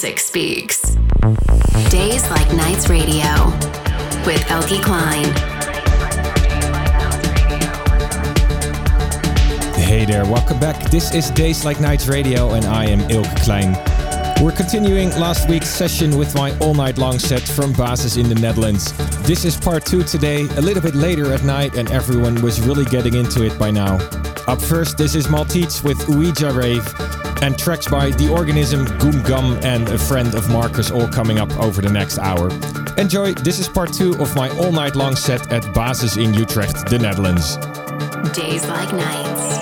music speaks. Days Like Nights Radio with Eelke Kleijn. Hey there, welcome back. This is Days Like Nights Radio and I am Eelke Kleijn. We're continuing last week's session with my all night long set from Basis in the Netherlands. This is part two today, a little bit later at night, and everyone was really getting into it by now. Up first, this is Maltese with Ouija Rave, and tracks by The Organism, Goom Gum, and a friend of Marcus all coming up over the next hour. Enjoy, this is part two of my all night long set at Basis in Utrecht, the Netherlands. Days Like Nights.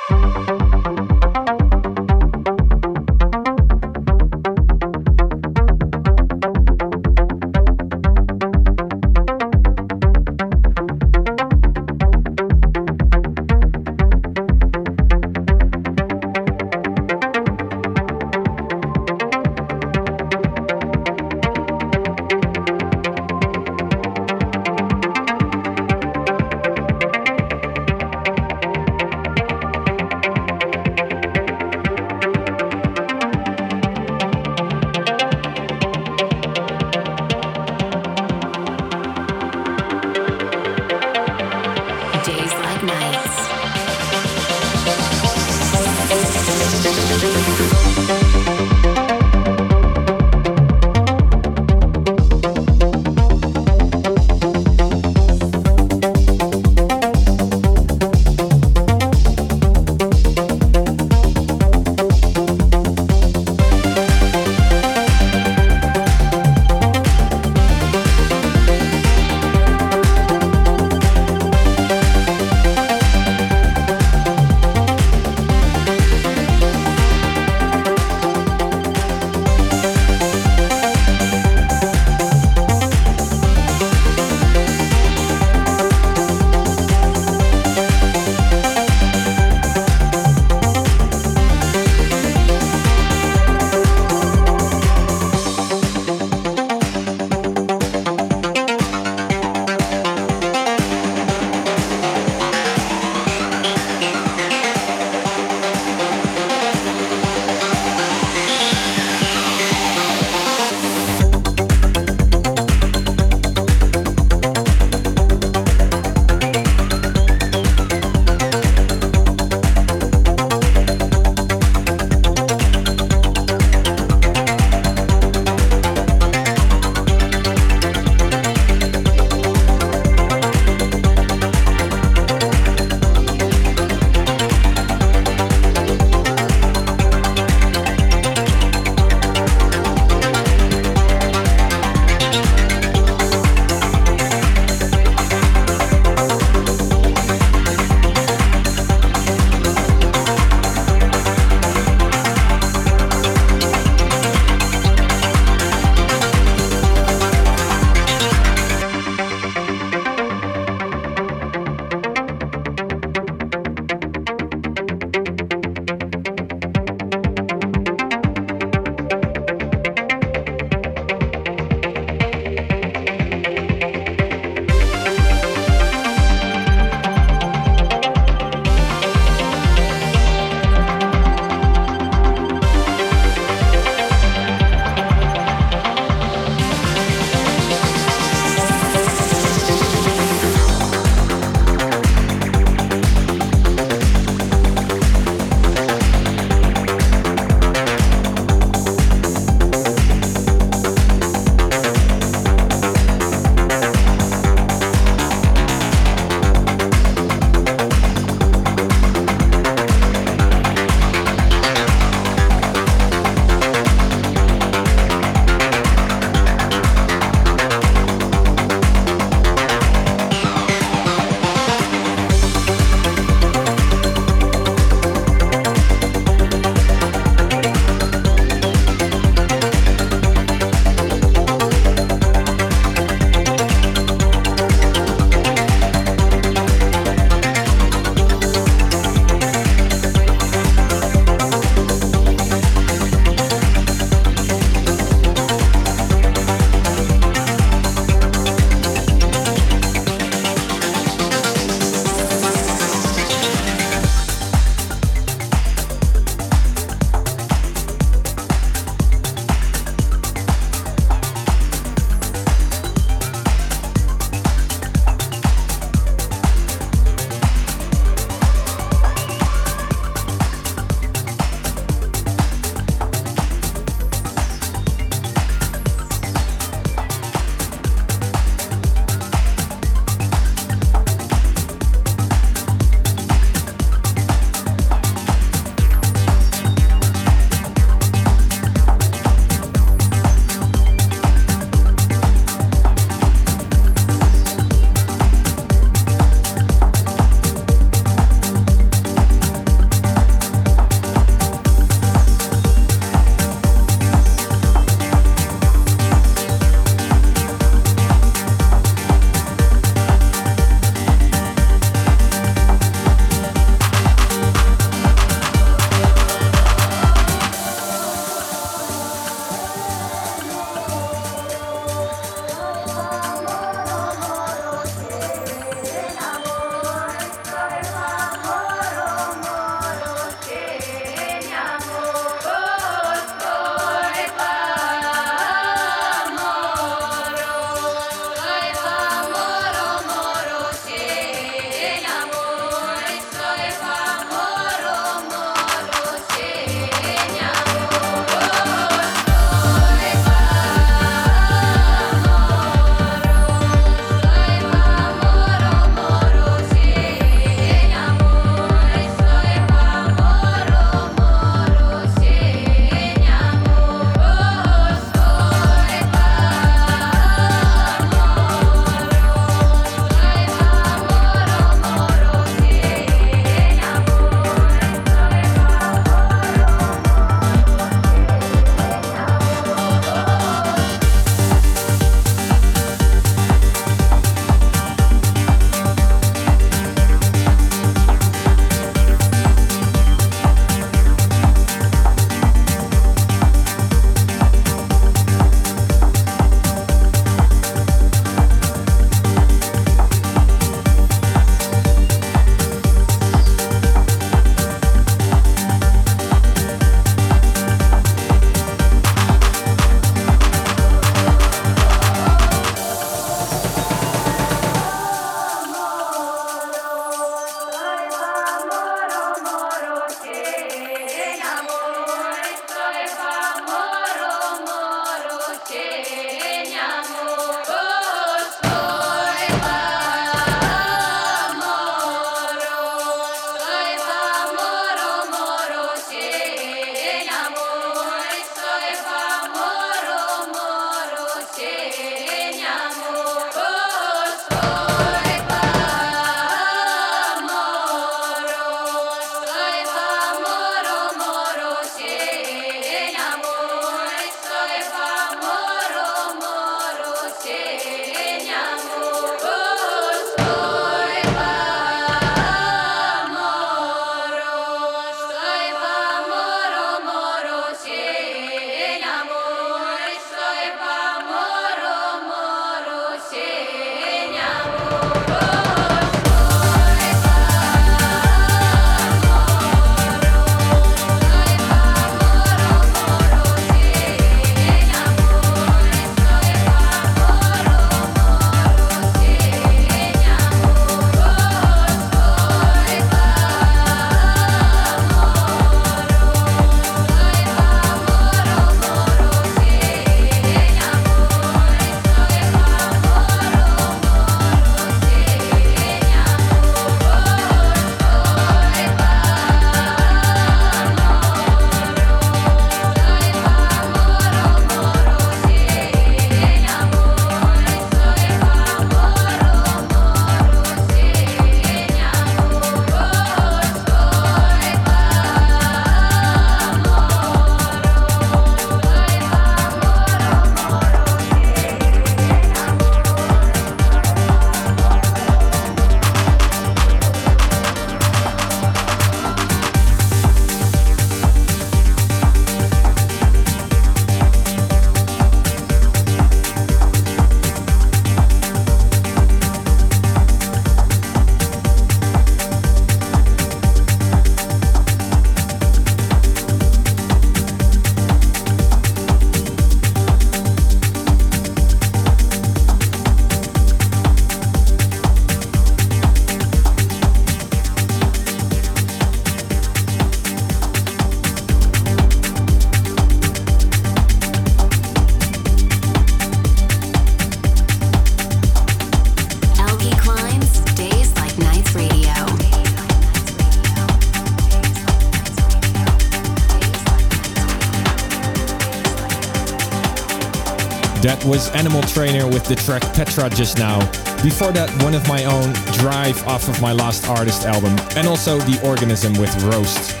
Was Animal Trainer with the track Petra just now. Before that, one of my own, Drive, off of my last artist album, and also The Organism with Roast.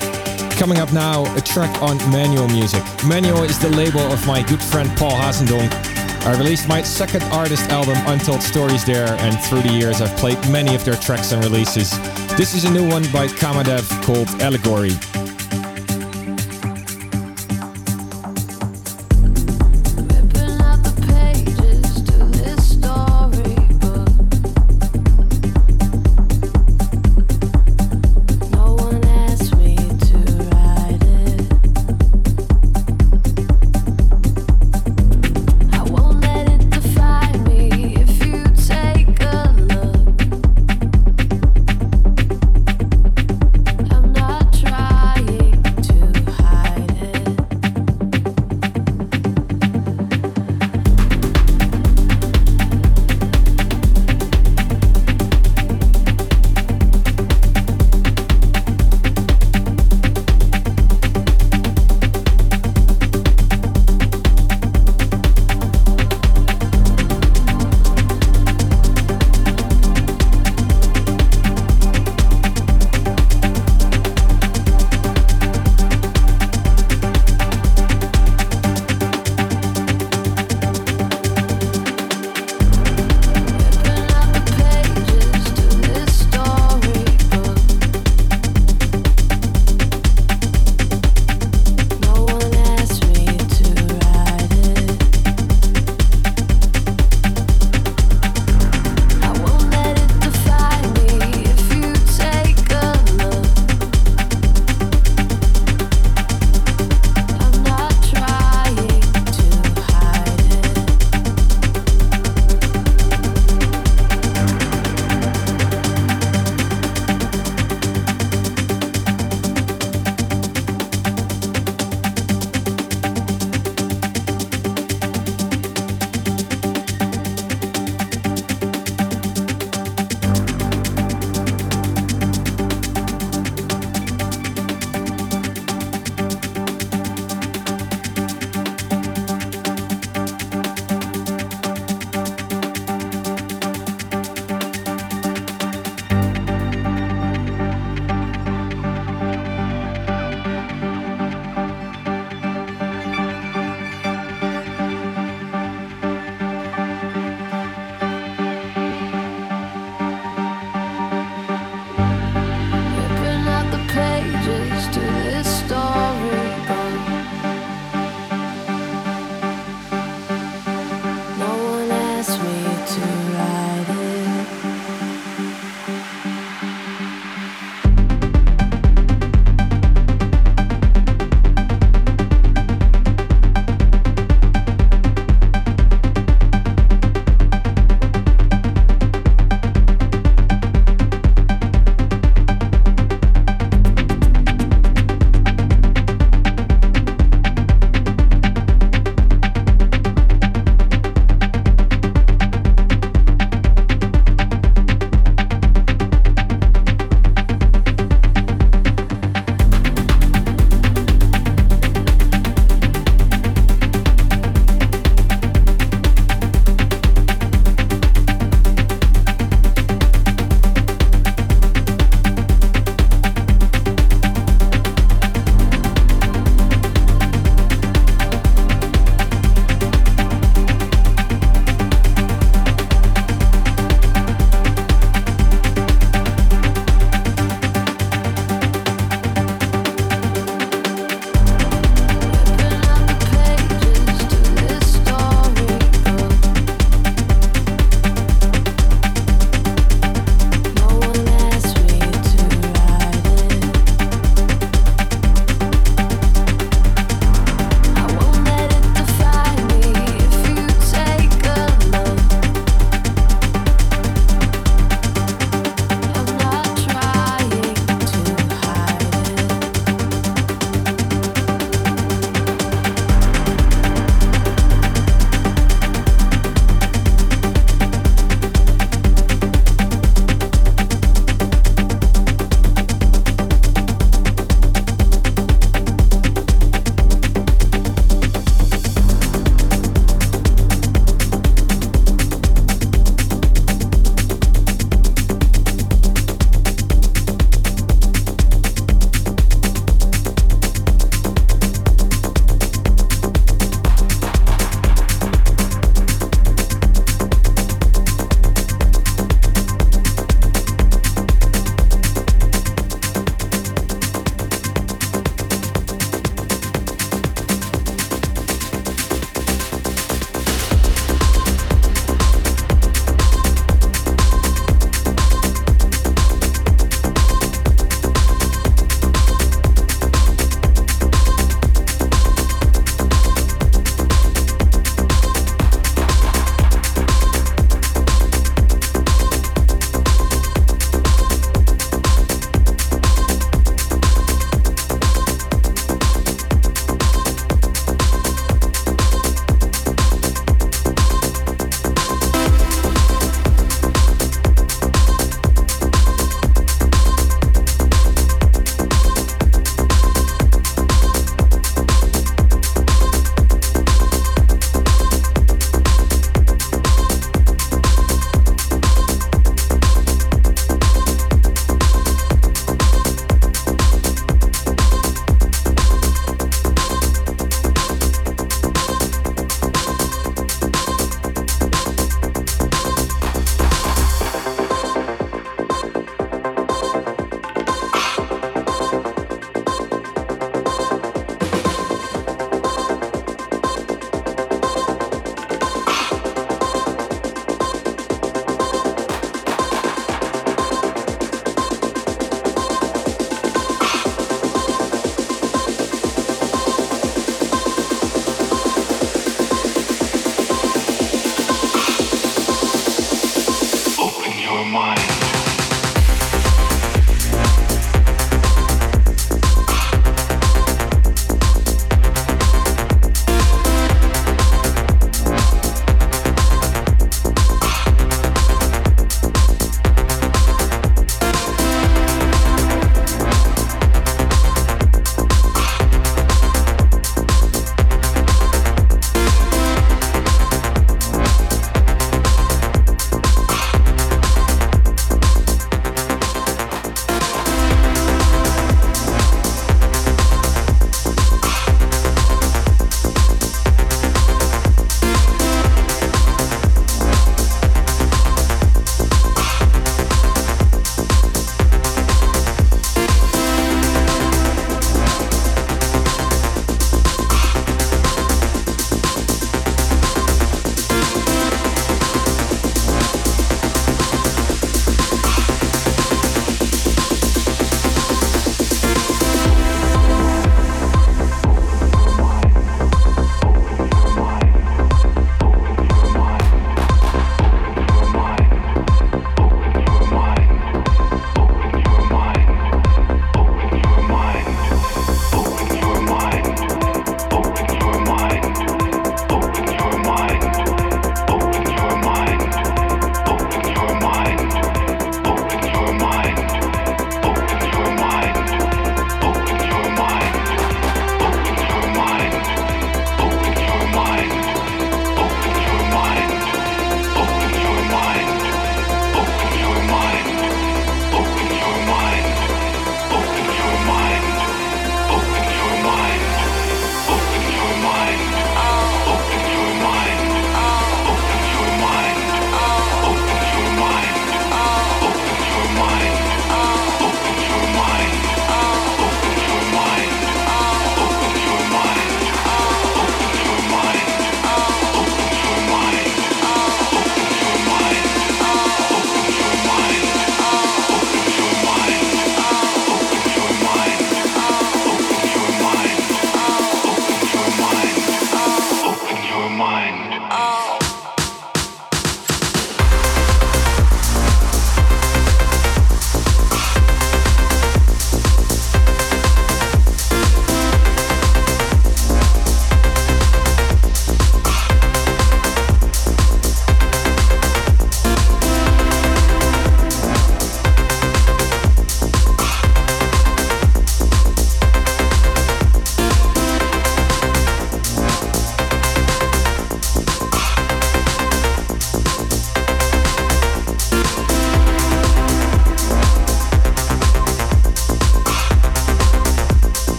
Coming up now, a track on Manual Music. Manual is the label of my good friend Paul Hazendonk. I released my second artist album, Untold Stories, there, and through the years I've played many of their tracks and releases. This is a new one by Kamadev called Allegory.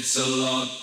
It's a lot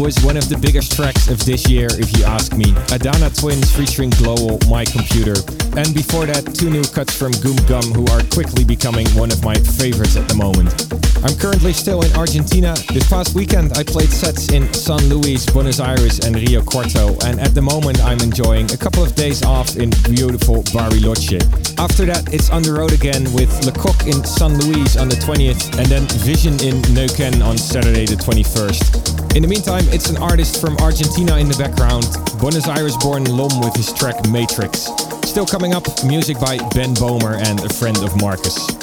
was one of the biggest tracks of this year, if you ask me. Adana Twins featuring Global, My Computer. And before that, two new cuts from Goom Gum, who are quickly becoming one of my favorites at the moment. I'm currently still in Argentina. This past weekend, I played sets in San Luis, Buenos Aires, and Rio Cuarto, and at the moment, I'm enjoying a couple of days off in beautiful Bariloche. After that, it's on the road again with Le Coq in San Luis on the 20th, and then Vision in Neuquén on Saturday the 21st. In the meantime, it's an artist from Argentina in the background, Buenos Aires born Lom with his track Matrix. Still coming up, music by Ben Böhmer and a friend of Marcus.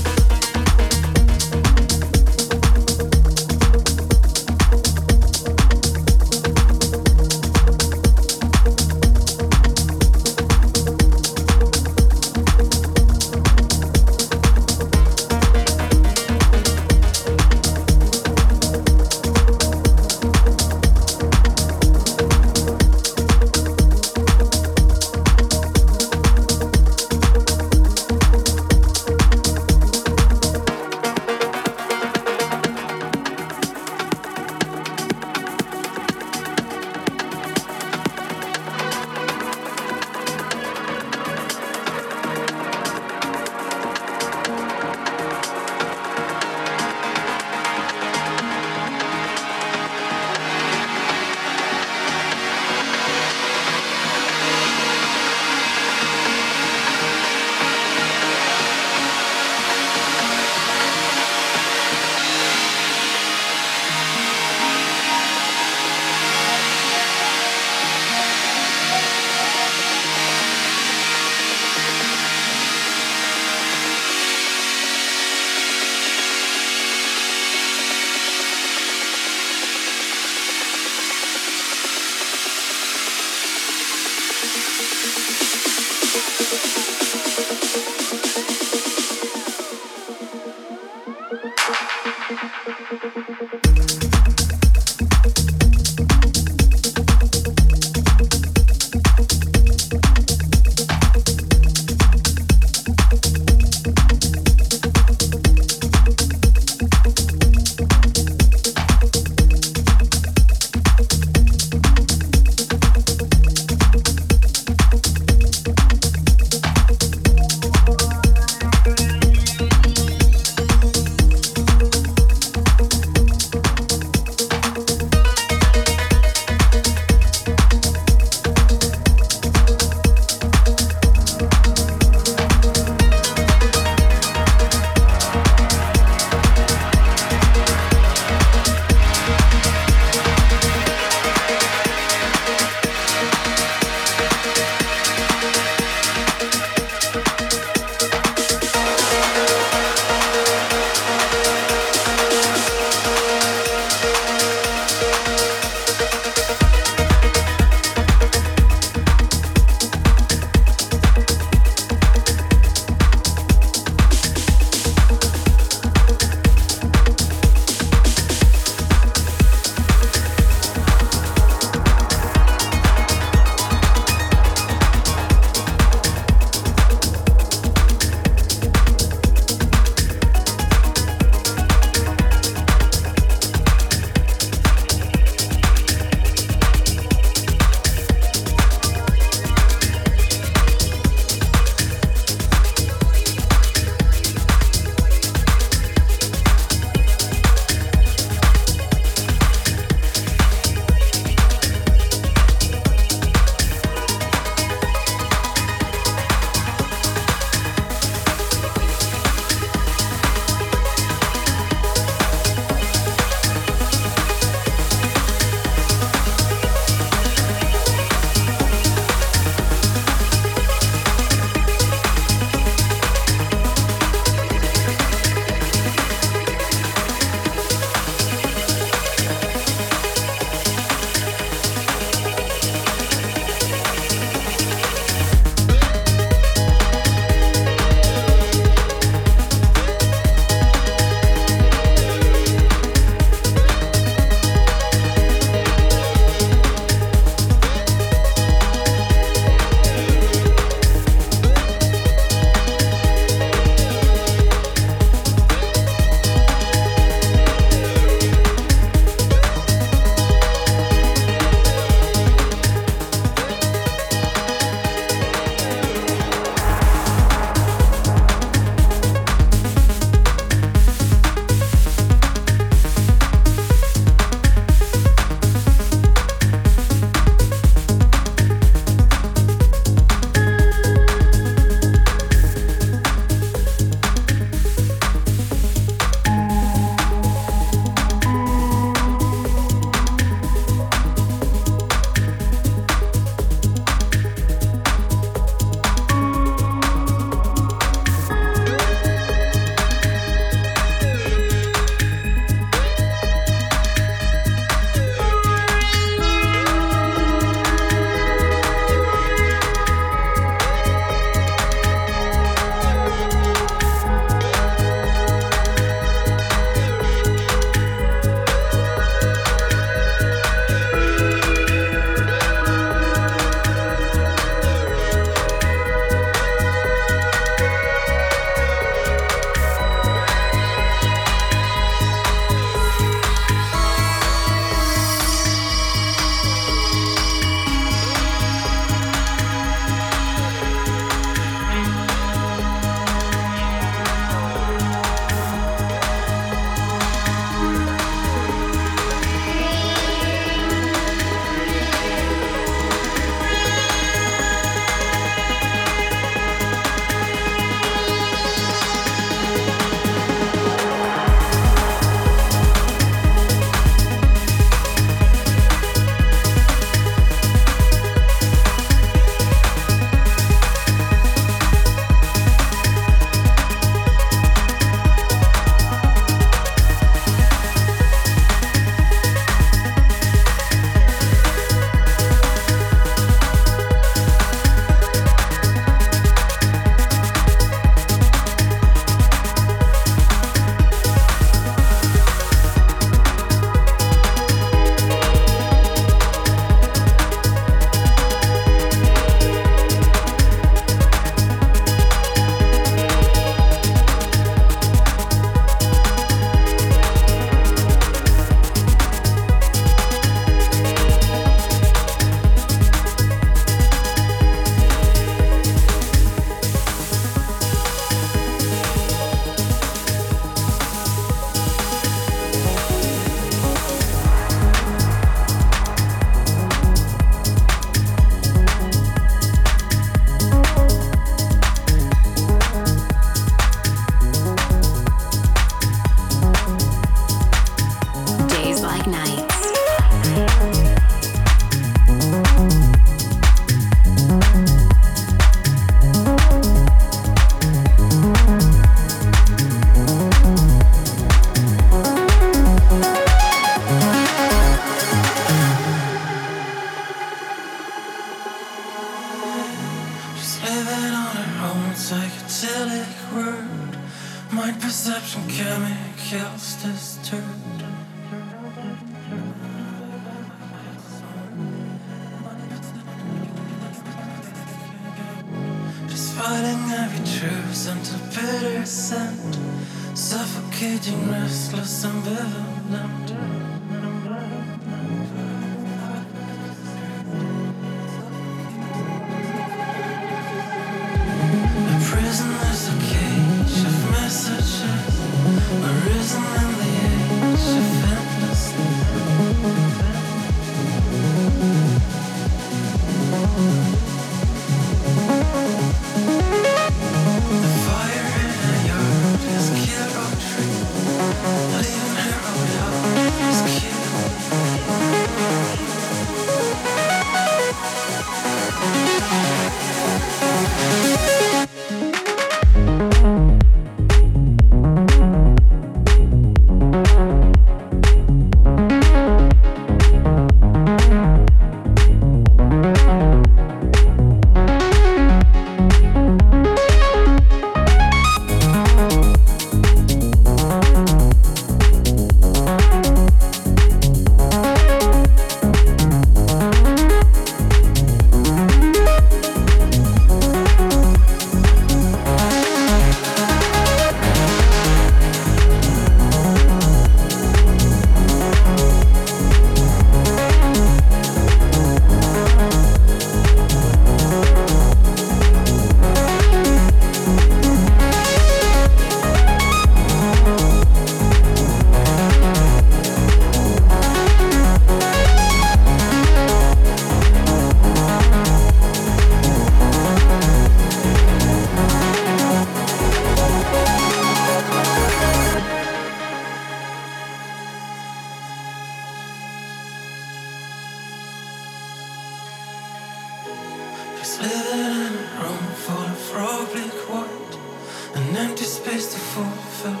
face to fulfill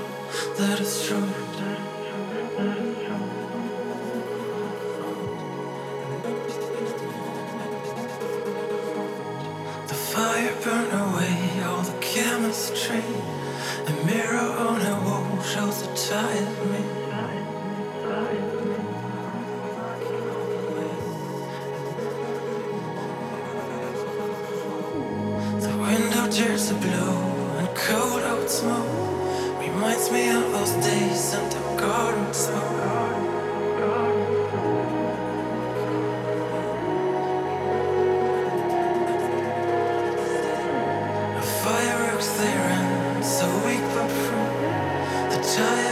that is true. The fire burned away all the chemistry. A mirror on a wall shows a tired me. The window tears are blue and cold garden smoke reminds me of those days in the garden smoke. Fireworks they ran so weak but from the child.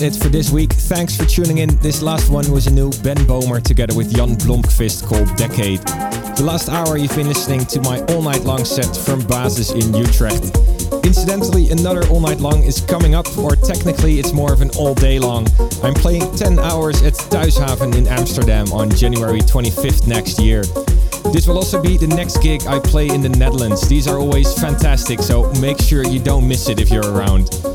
That's it for this week. Thanks for tuning in. This last one was a new Ben Böhmer together with Jan Blomqvist called Decade. The last hour you've been listening to my all night long set from Basis in Utrecht. Incidentally, another all night long is coming up, or technically it's more of an all day long. I'm playing 10 hours at Thuishaven in Amsterdam on January 25th next year. This will also be the next gig I play in the Netherlands. These are always fantastic, so make sure you don't miss it if you're around.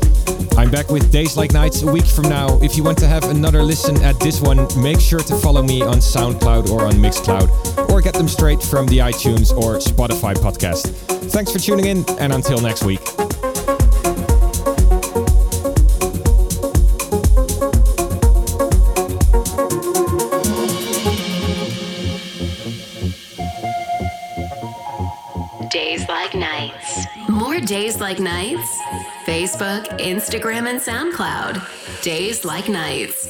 I'm back with Days Like Nights a week from now. If you want to have another listen at this one, make sure to follow me on SoundCloud or on Mixcloud, or get them straight from the iTunes or Spotify podcast. Thanks for tuning in, and until next week. Days like nights. More days like nights? Facebook, Instagram, and SoundCloud. Days like nights.